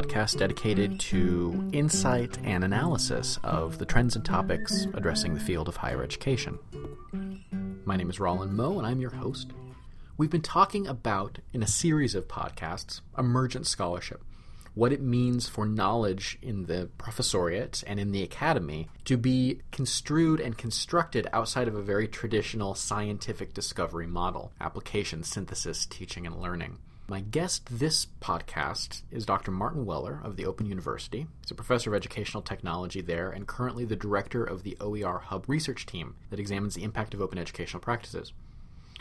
podcast dedicated to insight and analysis of the trends and topics addressing the field of higher education. My name is Rolin Moe, and I'm your host. We've been talking about, in a series of podcasts, emergent scholarship what it means for knowledge in the professoriate and in the academy to be construed and constructed outside of a very traditional scientific discovery model application, synthesis, teaching, and learning. My guest this podcast is Dr. Martin Weller of the Open University. He's a professor of educational technology there and currently the director of the OER Hub research team that examines the impact of open educational practices.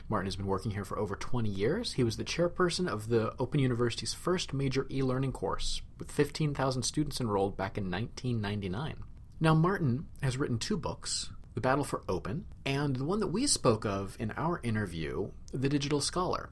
Martin has been working here for over 20 years. He was the chairperson of the Open University's first major e learning course, with 15,000 students enrolled back in 1999. Now, Martin has written two books The Battle for Open, and the one that we spoke of in our interview, The Digital Scholar.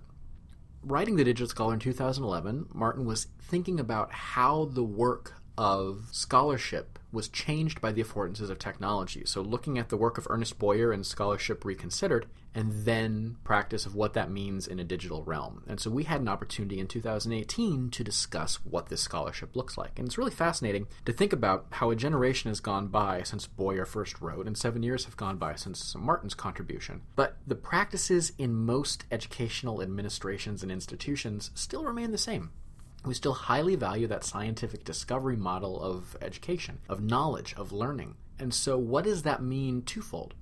Writing The Digital Scholar in 2011, Martin was thinking about how the work of scholarship was changed by the affordances of technology. So, looking at the work of Ernest Boyer and Scholarship Reconsidered, and then practice of what that means in a digital realm. And so, we had an opportunity in 2018 to discuss what this scholarship looks like. And it's really fascinating to think about how a generation has gone by since Boyer first wrote, and seven years have gone by since Martin's contribution. But the practices in most educational administrations and institutions still remain the same we still highly value that scientific discovery model of education, of knowledge, of learning. And so, what does that mean twofold?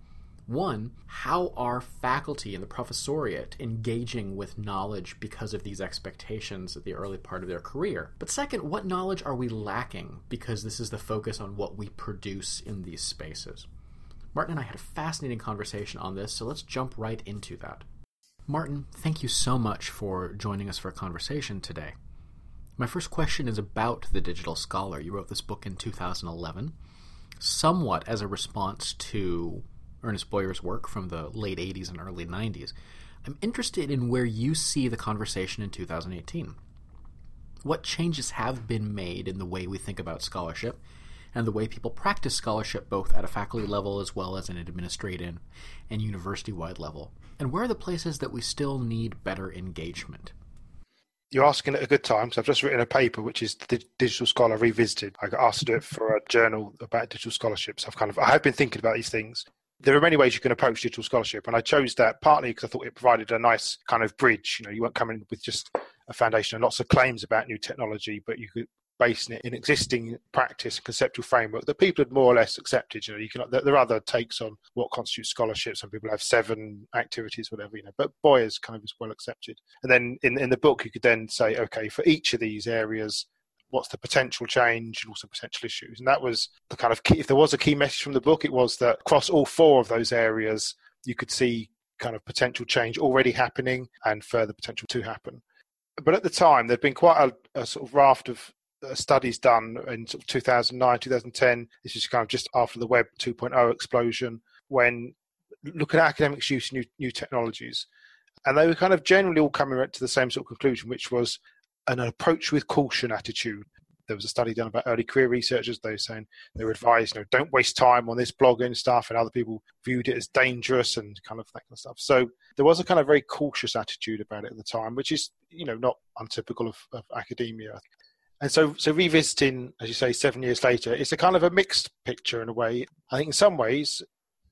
One, how are faculty in the professoriate engaging with knowledge because of these expectations at the early part of their career? But second, what knowledge are we lacking because this is the focus on what we produce in these spaces? Martin and I had a fascinating conversation on this, so let's jump right into that. Martin, thank you so much for joining us for a conversation today. My first question is about the digital scholar. You wrote this book in 2011, somewhat as a response to Ernest Boyer's work from the late 80s and early 90s. I'm interested in where you see the conversation in 2018. What changes have been made in the way we think about scholarship and the way people practice scholarship both at a faculty level as well as an administrative and university wide level? And where are the places that we still need better engagement? You're asking at a good time because I've just written a paper which is the Digital Scholar Revisited. I got asked to do it for a journal about digital scholarships. I've kind of I have been thinking about these things. There are many ways you can approach digital scholarship, and I chose that partly because I thought it provided a nice kind of bridge. You know, you weren't coming with just a foundation and lots of claims about new technology, but you could basing it in existing practice and conceptual framework that people had more or less accepted. You know, you can there are other takes on what constitutes scholarship. Some people have seven activities, whatever, you know, but Boyer's kind of is well accepted. And then in in the book, you could then say, okay, for each of these areas, what's the potential change and also potential issues. And that was the kind of key. If there was a key message from the book, it was that across all four of those areas, you could see kind of potential change already happening and further potential to happen. But at the time, there'd been quite a, a sort of raft of studies done in sort of 2009, 2010. This is kind of just after the Web 2.0 explosion, when looking at academics' use new, new technologies. And they were kind of generally all coming to the same sort of conclusion, which was an approach with caution attitude. There was a study done about early career researchers. They were saying they were advised, you know, don't waste time on this blogging stuff, and other people viewed it as dangerous and kind of that kind of stuff. So there was a kind of very cautious attitude about it at the time, which is, you know, not untypical of, of academia. And so, so revisiting, as you say, seven years later, it's a kind of a mixed picture in a way. I think in some ways,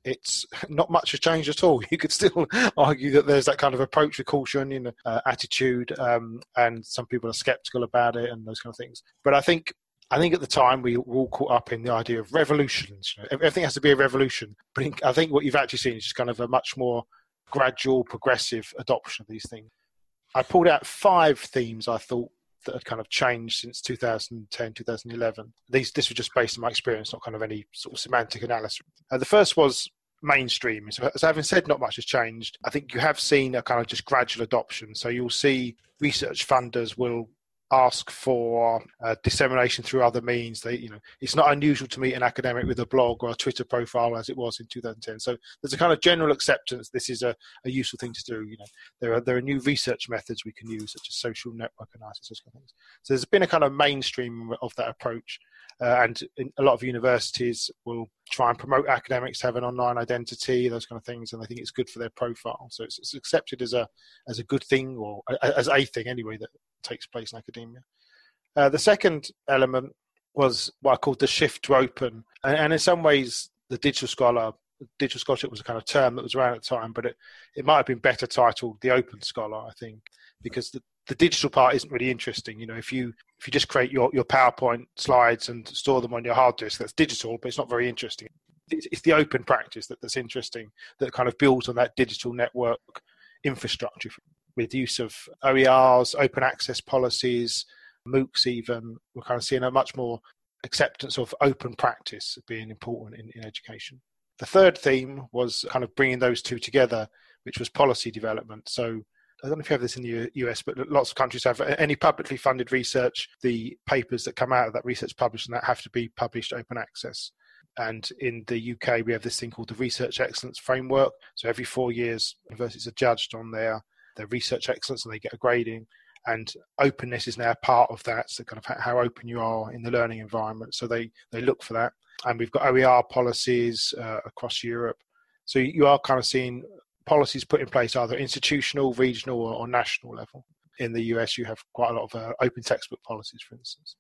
it's not much has changed at all. You could still argue that there's that kind of approach with caution, you know, uh, attitude, um, and some people are skeptical about it and those kind of things. But I think, I think at the time we were all caught up in the idea of revolutions. You know, everything has to be a revolution. But I think what you've actually seen is just kind of a much more gradual, progressive adoption of these things. I pulled out five themes I thought that had kind of changed since 2010, 2011. These, this was just based on my experience, not kind of any sort of semantic analysis. Uh, the first was mainstream. So, so, having said not much has changed, I think you have seen a kind of just gradual adoption. So you'll see research funders will ask for uh, dissemination through other means. They, you know, it's not unusual to meet an academic with a blog or a Twitter profile as it was in 2010. So there's a kind of general acceptance. This is a, a useful thing to do. You know, there are there are new research methods we can use, such as social network analysis, those kind of things. So there's been a kind of mainstream of that approach. Uh, and a lot of universities will try and promote academics to have an online identity, those kind of things, and they think it's good for their profile. So it's, it's accepted as a as a good thing, or as a thing anyway, that takes place in academia. Uh, the second element was what I called the shift to open, and, and in some ways, the digital scholar digital scholarship was a kind of term that was around at the time, but it, it might have been better titled the open scholar, I think, because the, the digital part isn't really interesting. You know, if you if you just create your, your PowerPoint slides and store them on your hard disk, that's digital, but it's not very interesting. It's, it's the open practice that, that's interesting, that kind of builds on that digital network infrastructure with use of OERs, open access policies, MOOCs even. We're kind of seeing a much more acceptance of open practice being important in, in education. The third theme was kind of bringing those two together, which was policy development. So I don't know if you have this in the US, but lots of countries have any publicly funded research. The papers that come out of that research published and that have to be published open access. And in the UK, we have this thing called the Research Excellence Framework. So every four years, universities are judged on their their research excellence and they get a grading. And openness is now part of that. So kind of how open you are in the learning environment. So they they look for that. And we've got OER policies uh, across Europe. So you are kind of seeing policies put in place either institutional, regional, or, or national level. In the US, you have quite a lot of uh, open textbook policies, for instance.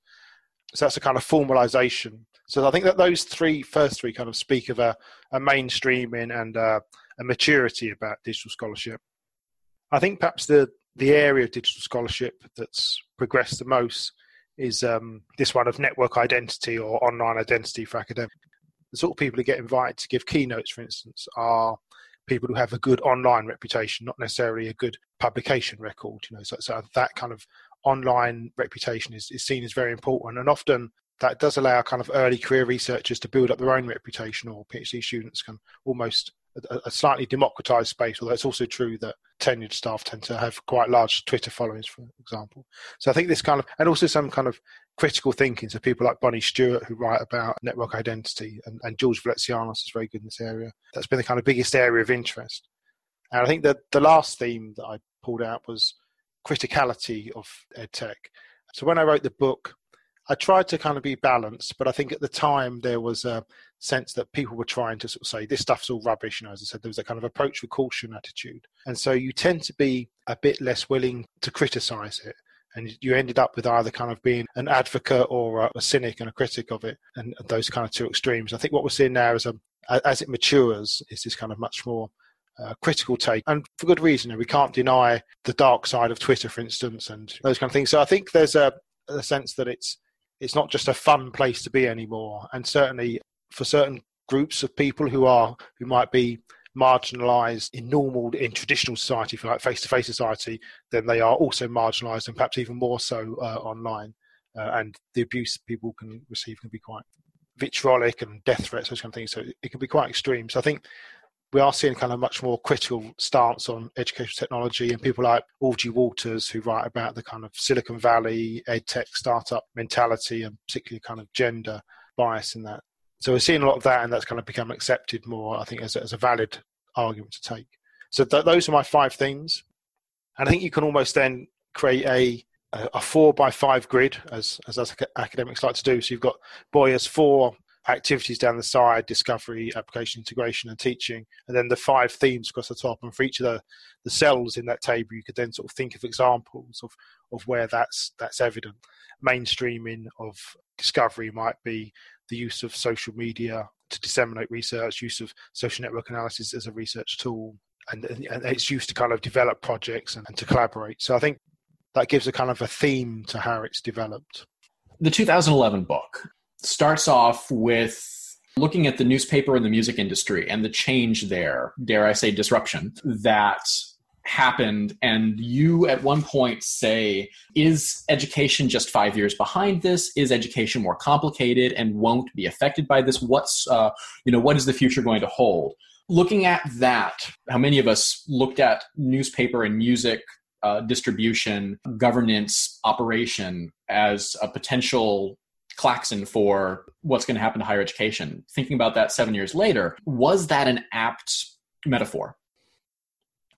So that's a kind of formalization. So I think that those three, first three, kind of speak of a, a mainstreaming and uh, a maturity about digital scholarship. I think perhaps the the area of digital scholarship that's progressed the most is um, this one of network identity or online identity for academics. The sort of people who get invited to give keynotes, for instance, are people who have a good online reputation, not necessarily a good publication record. You know, so, so that kind of online reputation is, is seen as very important, and often that does allow kind of early career researchers to build up their own reputation, or PhD students can almost a, slightly democratized space. Although it's also true that tenured staff tend to have quite large Twitter followings, for example. So I think this kind of, and also some kind of critical thinking. So people like Bonnie Stewart who write about network identity, and, and George Veletsianos is very good in this area. That's been the kind of biggest area of interest. And I think that the last theme that I pulled out was criticality of edtech. So when I wrote the book, I tried to kind of be balanced, but I think at the time there was a sense that people were trying to sort of say this stuff's all rubbish. You know, as I said, there was a kind of approach with caution attitude, and so you tend to be a bit less willing to criticise it and you ended up with either kind of being an advocate or a, cynic and a critic of it, and those kind of two extremes. I think what we're seeing now is a, as it matures, is this kind of much more uh, critical take, and for good reason. We can't deny the dark side of Twitter, for instance, and those kind of things. So I think there's a, a sense that it's it's not just a fun place to be anymore, and certainly for certain groups of people who are who might be marginalised in normal, in traditional society, for like face-to-face society, then they are also marginalised, and perhaps even more so uh, online. Uh, and the abuse people can receive can be quite vitriolic and death threats, those kind of things. So it can be quite extreme. So I think we are seeing kind of much more critical stance on educational technology and people like Audrey Watters who write about the kind of Silicon Valley ed tech startup mentality and particularly kind of gender bias in that. So we're seeing a lot of that, and that's kind of become accepted more, I think, as a, as a valid argument to take. So th- those are my five themes, and I think you can almost then create a a four by five grid, as as academics like to do. So you've got Boyer's four activities down the side discovery application integration and teaching and then the five themes across the top and for each of the, the cells in that table you could then sort of think of examples of, of where that's that's evident mainstreaming of discovery might be the use of social media to disseminate research, use of social network analysis as a research tool, and, and it's used to kind of develop projects and, and to collaborate. So I think that gives a kind of a theme to how it's developed. The 2011 book starts off with looking at the newspaper and the music industry and the change there, dare I say disruption, that happened and you at one point say is education just five years behind this is education more complicated and won't be affected by this what's uh, you know what is the future going to hold looking at that how many of us looked at newspaper and music uh, distribution, governance, operation as a potential klaxon for what's going to happen to higher education. Thinking about that seven years later, was that an apt metaphor?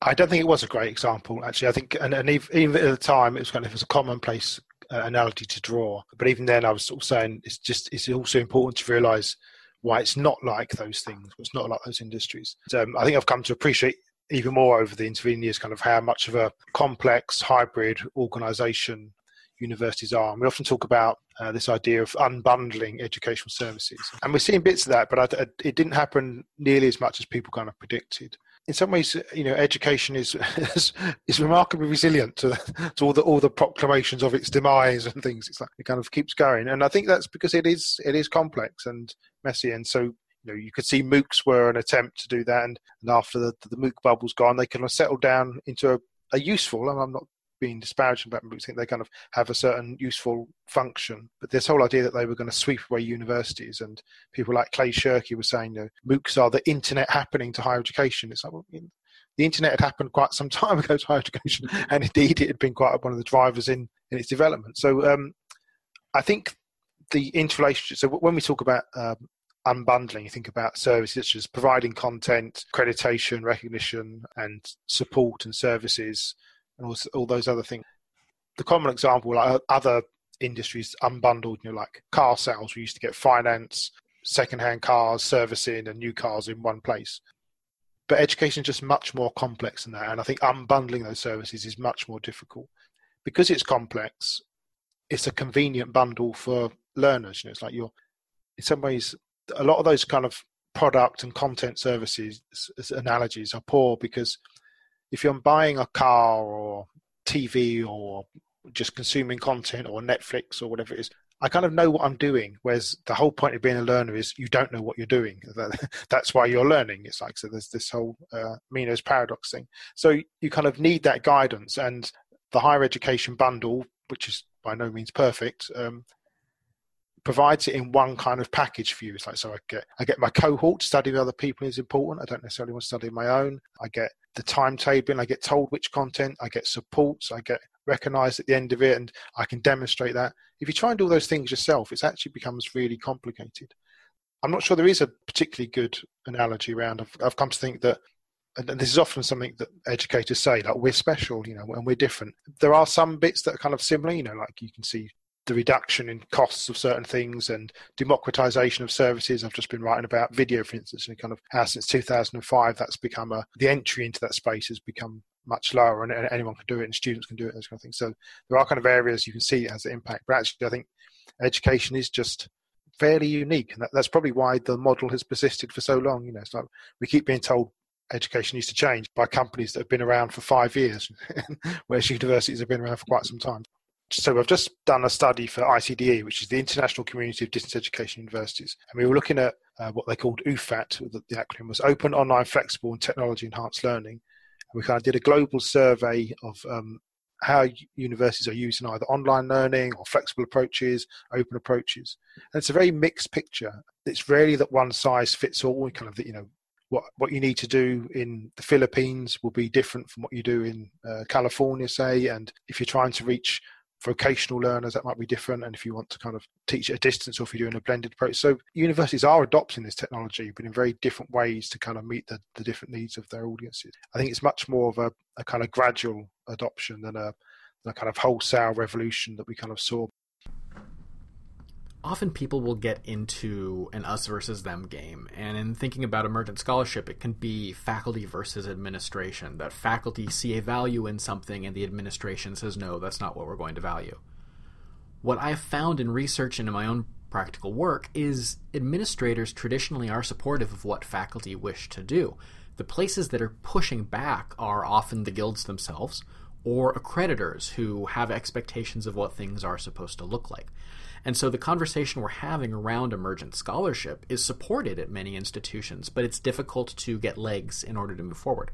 I don't think it was a great example, actually. I think, and, and even at the time, it was kind of it was a commonplace uh, analogy to draw. But even then, I was sort of saying it's just it's also important to realise why it's not like those things. It's not like those industries. Um, I think I've come to appreciate even more over the intervening years kind of how much of a complex hybrid organisation universities are. And we often talk about uh, this idea of unbundling educational services, and we're seeing bits of that, but I, it didn't happen nearly as much as people kind of predicted in some ways, you know, education is is, is remarkably resilient to, to all the all the proclamations of its demise and things. It's like it kind of keeps going, and I think that's because it is it is complex and messy, and so you know you could see MOOCs were an attempt to do that, and, and after the the MOOC bubble's gone, they kind of settle down into a, a useful. And I'm not being disparaging about MOOCs. I think they kind of have a certain useful function. But this whole idea that they were going to sweep away universities and people like Clay Shirky were saying, you know, MOOCs are the internet happening to higher education. It's like, well, the internet had happened quite some time ago to higher education, and indeed it had been quite one of the drivers in, in its development. So um, I think the interrelationship, so when we talk about um, unbundling, you think about services such as providing content, accreditation, recognition, and support and services and all, all those other things. The common example, like other industries unbundled, you know, like car sales, we used to get finance, second-hand cars, servicing, and new cars in one place. But education is just much more complex than that, and I think unbundling those services is much more difficult because it's complex. It's a convenient bundle for learners. You know, it's like you're, in some ways, a lot of those kind of product and content services analogies are poor because if you're buying a car or TV or just consuming content or Netflix or whatever it is, I kind of know what I'm doing. Whereas the whole point of being a learner is you don't know what you're doing. That's why you're learning. It's like so. There's this whole uh, Meno's paradox thing. So you kind of need that guidance, and the higher education bundle, which is by no means perfect, um, provides it in one kind of package for you. It's like so I get I get my cohort to study with other people is important. I don't necessarily want to study my own. I get the timetabling, I get told which content, I get supports, I get recognized at the end of it, and I can demonstrate that. If you try and do all those things yourself, it actually becomes really complicated. I'm not sure there is a particularly good analogy around. I've, I've come to think that, and this is often something that educators say, like we're special, you know, and we're different. There are some bits that are kind of similar, you know, like you can see the reduction in costs of certain things and democratization of services. I've just been writing about video, for instance, and kind of how since 2005 that's become a the entry into that space has become much lower, and, and anyone can do it, and students can do it, and those kind of things. So there are kind of areas you can see it has an impact, but actually, I think education is just fairly unique, and that, that's probably why the model has persisted for so long. You know, it's like we keep being told education needs to change by companies that have been around for five years, whereas universities have been around for quite some time so we've just done a study for ICDE, which is the International Community of Distance Education Universities, and we were looking at uh, what they called OOFAT. The, the acronym was Open, Online, Flexible, and Technology Enhanced Learning. And we kind of did a global survey of um, how universities are using either online learning or flexible approaches, open approaches. And it's a very mixed picture. It's rarely that one size fits all. Kind of, you know, what what you need to do in the Philippines will be different from what you do in uh, California, say. And if you're trying to reach vocational learners that might be different. And if you want to kind of teach at a distance or if you're doing a blended approach. So universities are adopting this technology but in very different ways to kind of meet the, the different needs of their audiences. I think it's much more of a, a kind of gradual adoption than a, than a kind of wholesale revolution that we kind of saw often people will get into an us versus them game. And in thinking about emergent scholarship, it can be faculty versus administration. That faculty see a value in something and the administration says, no, that's not what we're going to value. What I've found in research and in my own practical work is administrators traditionally are supportive of what faculty wish to do. The places that are pushing back are often the guilds themselves or accreditors who have expectations of what things are supposed to look like. And so the conversation we're having around emergent scholarship is supported at many institutions, but it's difficult to get legs in order to move forward.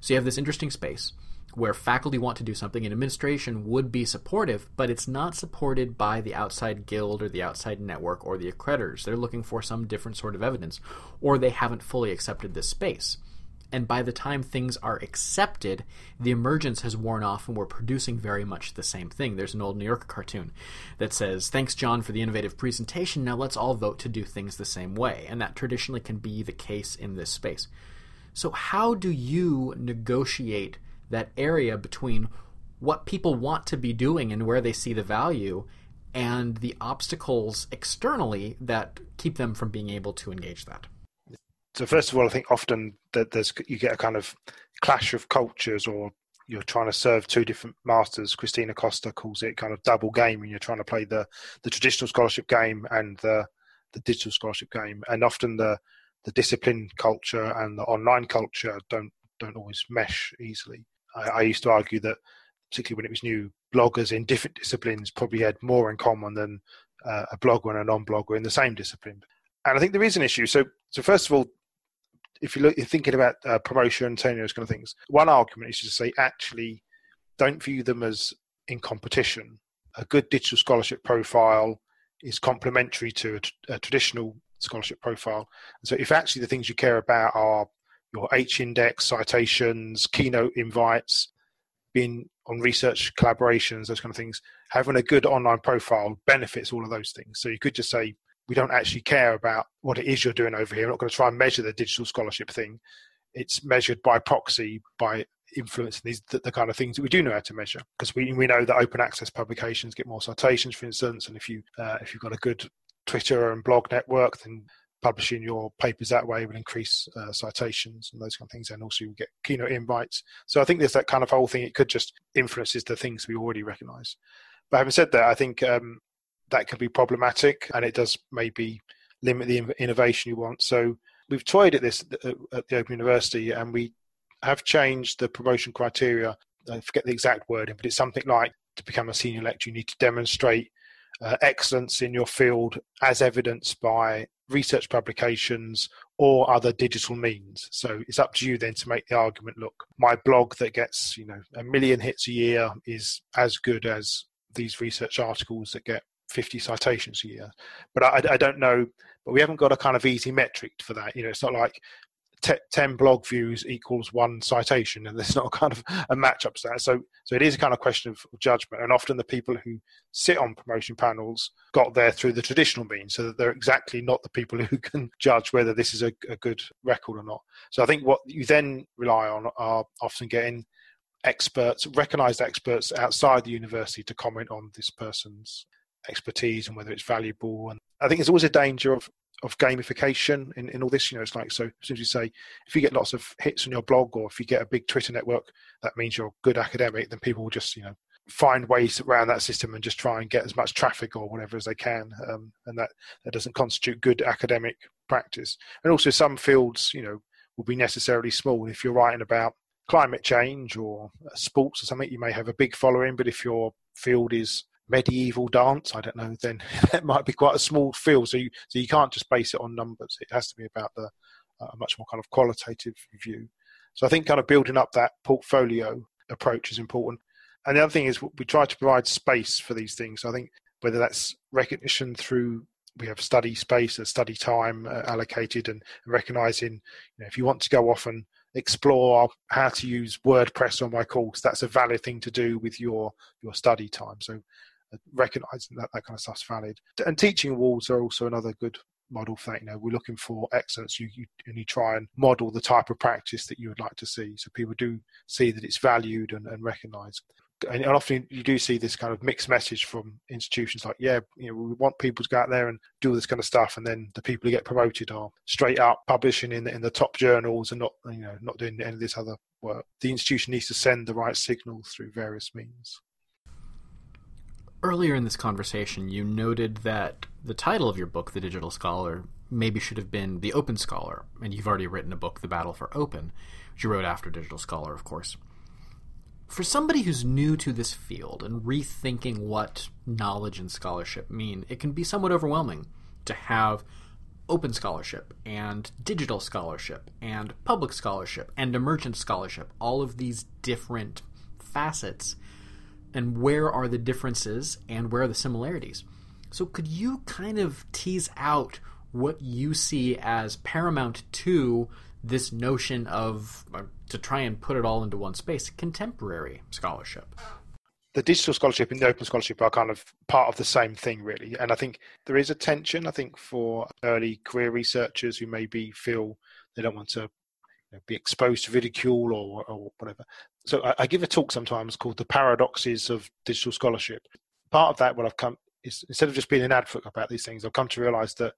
So you have this interesting space where faculty want to do something and administration would be supportive, but it's not supported by the outside guild or the outside network or the accreditors. They're looking for some different sort of evidence, or they haven't fully accepted this space. And by the time things are accepted, the emergence has worn off and we're producing very much the same thing. There's an old New Yorker cartoon that says, Thanks, John, for the innovative presentation. Now let's all vote to do things the same way. And that traditionally can be the case in this space. So, how do you negotiate that area between what people want to be doing and where they see the value and the obstacles externally that keep them from being able to engage that? So first of all, I think often that there's you get a kind of clash of cultures, or you're trying to serve two different masters. Cristina Costa calls it kind of double game, and you're trying to play the the traditional scholarship game and the the digital scholarship game, and often the the discipline culture and the online culture don't don't always mesh easily. I, I used to argue that particularly when it was new, bloggers in different disciplines probably had more in common than uh, a blogger and a non-blogger in the same discipline. And I think there is an issue. So, so first of all, if you look, you're thinking about uh, promotion, tenure, those kind of things. One argument is to say actually don't view them as in competition. A good digital scholarship profile is complementary to a, a traditional scholarship profile. So if actually the things you care about are your H index, citations, keynote invites, being on research collaborations, those kind of things, having a good online profile benefits all of those things. So you could just say we don't actually care about what it is you're doing over here. We're not going to try and measure the digital scholarship thing. It's measured by proxy, by influence, these the, the kind of things that we do know how to measure. Because we we know that open access publications get more citations, for instance, and if you uh, if you've got a good Twitter and blog network, then publishing your papers that way will increase uh, citations and those kind of things, and also you get keynote invites. So I think there's that kind of whole thing. It could just influences the things we already recognise. But having said that, I think um, that can be problematic and it does maybe limit the innovation you want. So we've toyed at this at the Open University and we have changed the promotion criteria. I forget the exact wording, but it's something like to become a senior lecturer, you need to demonstrate uh, excellence in your field as evidenced by research publications or other digital means. So it's up to you then to make the argument look, my blog that gets, you know, a million hits a year is as good as these research articles that get 50 citations a year. But I, I, don't know, but we haven't got a kind of easy metric for that. You know, it's not like t- 10 blog views equals one citation, and there's not kind of a match up to that. So, so it is a kind of question of, of judgment. And often the people who sit on promotion panels got there through the traditional means, so that they're exactly not the people who can judge whether this is a, a good record or not. So I think what you then rely on are often getting experts, recognized experts outside the university to comment on this person's expertise and whether it's valuable. And I think there's always a danger of of gamification in, in all this. You know, it's like so as soon as you say if you get lots of hits on your blog or if you get a big Twitter network, that means you're a good academic, then people will just, you know, find ways around that system and just try and get as much traffic or whatever as they can. Um, and that, that doesn't constitute good academic practice. And also some fields, you know, will be necessarily small. If you're writing about climate change or sports or something, you may have a big following, but if your field is medieval dance. I don't know. Then that might be quite a small field. So you so you can't just base it on numbers. It has to be about the uh, a much more kind of qualitative view. So I think kind of building up that portfolio approach is important. And the other thing is we try to provide space for these things. So I think whether that's recognition through we have study space, a study time uh, allocated, and recognizing you know, if you want to go off and explore how to use WordPress on my course, that's a valid thing to do with your your study time. So recognizing that that kind of stuff's valid. And teaching awards are also another good model for that. You know, we're looking for excellence. You, you and you try and model the type of practice that you would like to see, so people do see that it's valued and, and recognised. And often you do see this kind of mixed message from institutions like, yeah, you know, we want people to go out there and do this kind of stuff, and then the people who get promoted are straight up publishing in the, in the top journals and not, you know, not doing any of this other work. The institution needs to send the right signal through various means. Earlier in this conversation, you noted that the title of your book, The Digital Scholar, maybe should have been The Open Scholar, and you've already written a book, The Battle for Open, which you wrote after Digital Scholar, of course. For somebody who's new to this field and rethinking what knowledge and scholarship mean, it can be somewhat overwhelming to have open scholarship and digital scholarship and public scholarship and emergent scholarship, all of these different facets and where are the differences and where are the similarities. So, could you kind of tease out what you see as paramount to this notion of uh, to try and put it all into one space, contemporary scholarship. The digital scholarship and the open scholarship are kind of part of the same thing, really. And I think there is a tension. I think for early career researchers who maybe feel they don't want to be exposed to ridicule or, or whatever. So I, I give a talk sometimes called "The Paradoxes of Digital Scholarship." Part of that, what I've come is instead of just being an advocate about these things, I've come to realise that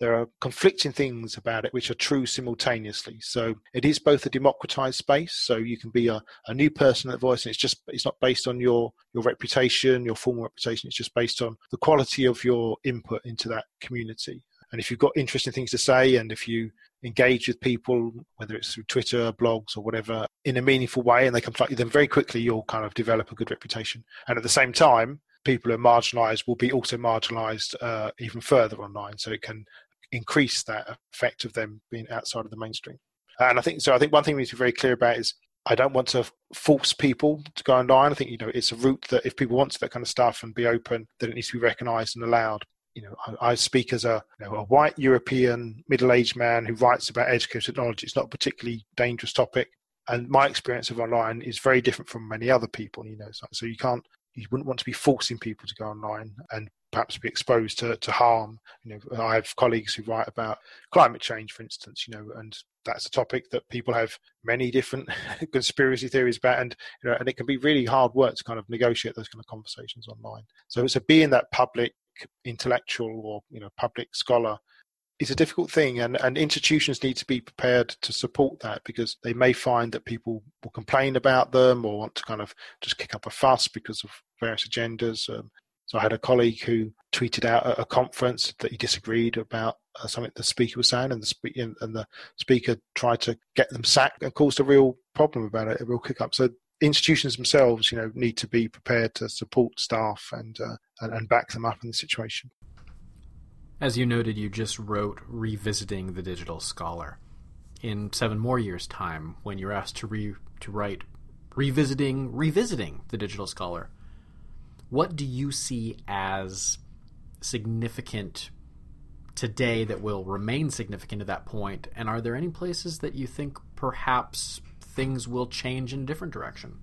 there are conflicting things about it which are true simultaneously. So it is both a democratized space, so you can be a, a new person at voice, and it's just it's not based on your your reputation, your formal reputation. It's just based on the quality of your input into that community. And if you've got interesting things to say, and if you engage with people, whether it's through Twitter, blogs, or whatever, in a meaningful way, and they come to you, then very quickly you'll kind of develop a good reputation. And at the same time, people who are marginalised will be also marginalised uh, even further online. So it can increase that effect of them being outside of the mainstream. And I think so. I think one thing we need to be very clear about is I don't want to force people to go online. I think you know it's a route that if people want to that kind of stuff and be open, then it needs to be recognised and allowed. You know, I, I speak as a, you know, a white European middle-aged man who writes about educational technology. It's not a particularly dangerous topic, and my experience of online is very different from many other people. You know, so, so you can't you wouldn't want to be forcing people to go online and perhaps be exposed to, to harm. You know, I have colleagues who write about climate change, for instance, you know, and that's a topic that people have many different conspiracy theories about, and you know, and it can be really hard work to kind of negotiate those kind of conversations online. So, so being that public intellectual or you know public scholar is a difficult thing and, and institutions need to be prepared to support that because they may find that people will complain about them or want to kind of just kick up a fuss because of various agendas um, so I had a colleague who tweeted out at a conference that he disagreed about uh, something the speaker was saying, and the, spe- and the speaker tried to get them sacked and caused a real problem about it, a real kick up. So institutions themselves, you know, need to be prepared to support staff and, uh, and, and back them up in the situation. As you noted, you just wrote Revisiting the Digital Scholar. In seven more years' time, when you're asked to, re- to write Revisiting, Revisiting the Digital Scholar, what do you see as significant today that will remain significant at that point? And are there any places that you think perhaps things will change in a different direction?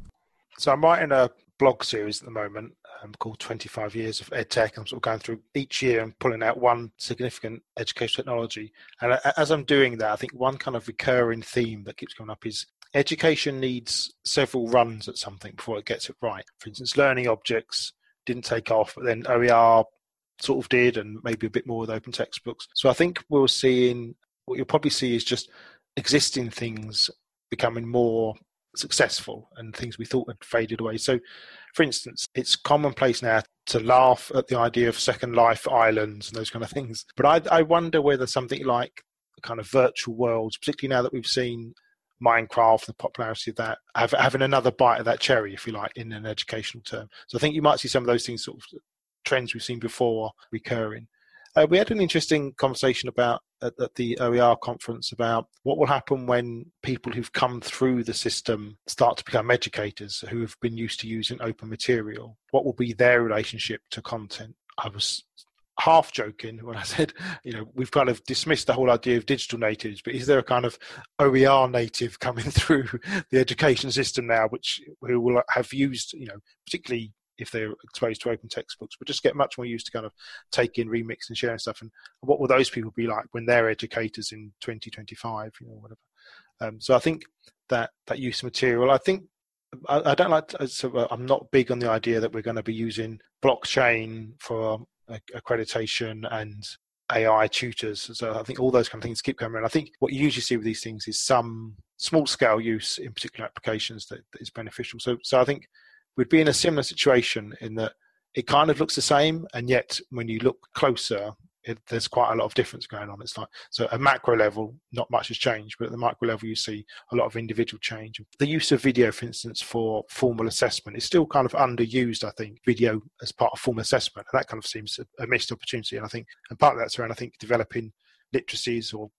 So I'm writing a blog series at the moment um, called 25 Years of EdTech. I'm sort of going through each year and pulling out one significant education technology. And as I'm doing that, I think one kind of recurring theme that keeps coming up is education needs several runs at something before it gets it right. For instance, learning objects didn't take off, but then OER sort of did, and maybe a bit more with open textbooks. So I think we're seeing what you'll probably see is just existing things becoming more successful and things we thought had faded away. So, for instance, it's commonplace now to laugh at the idea of Second Life islands and those kind of things. But I, I wonder whether something like kind of virtual worlds, particularly now that we've seen Minecraft, the popularity of that, have, having another bite of that cherry, if you like, in an educational term. So I think you might see some of those things, sort of trends we've seen before, recurring. Uh, we had an interesting conversation about at, at, the OER conference about what will happen when people who've come through the system start to become educators who have been used to using open material. What will be their relationship to content? I was half joking when I said, you know, we've kind of dismissed the whole idea of digital natives, but is there a kind of OER native coming through the education system now, which who will have used, you know, particularly if they're exposed to open textbooks, but just get much more used to kind of taking, remix, and sharing stuff. And what will those people be like when they're educators in 2025, you know, whatever. Um, so I think that that use of material, I think I, I don't like. To, so I'm not big on the idea that we're going to be using blockchain for accreditation and AI tutors. So I think all those kind of things keep coming around. I think what you usually see with these things is some small scale use in particular applications that, that is beneficial. So so I think we'd be in a similar situation in that it kind of looks the same, and yet when you look closer, it, there's quite a lot of difference going on. It's like so at macro level, not much has changed, but at the micro level, you see a lot of individual change. The use of video, for instance, for formal assessment is still kind of underused. I think video as part of formal assessment, and that kind of seems a, a missed opportunity. And I think, and part of that's around I think developing literacies or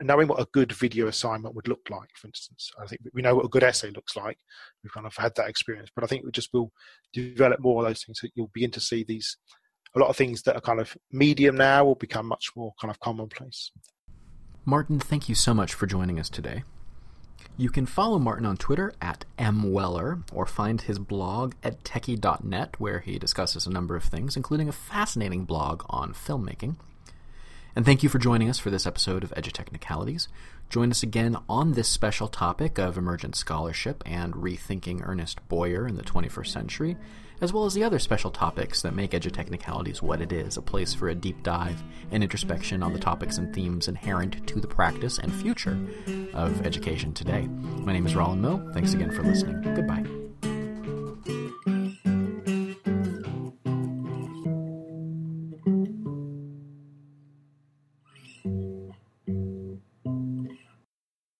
knowing what a good video assignment would look like for instance i think we know what a good essay looks like we've kind of had that experience but i think we just will develop more of those things so you'll begin to see these a lot of things that are kind of medium now will become much more kind of commonplace. Martin, thank you so much for joining us today. You can follow Martin on Twitter at mweller or find his blog at edtechie.net where he discusses a number of things, including a fascinating blog on filmmaking. And thank you for joining us for this episode of Edutechnicalities. Join us again on this special topic of emergent scholarship and rethinking Ernest Boyer in the 21st century, as well as the other special topics that make Edutechnicalities what it is a place for a deep dive and introspection on the topics and themes inherent to the practice and future of education today. My name is Roland Mill. Thanks again for listening. Goodbye.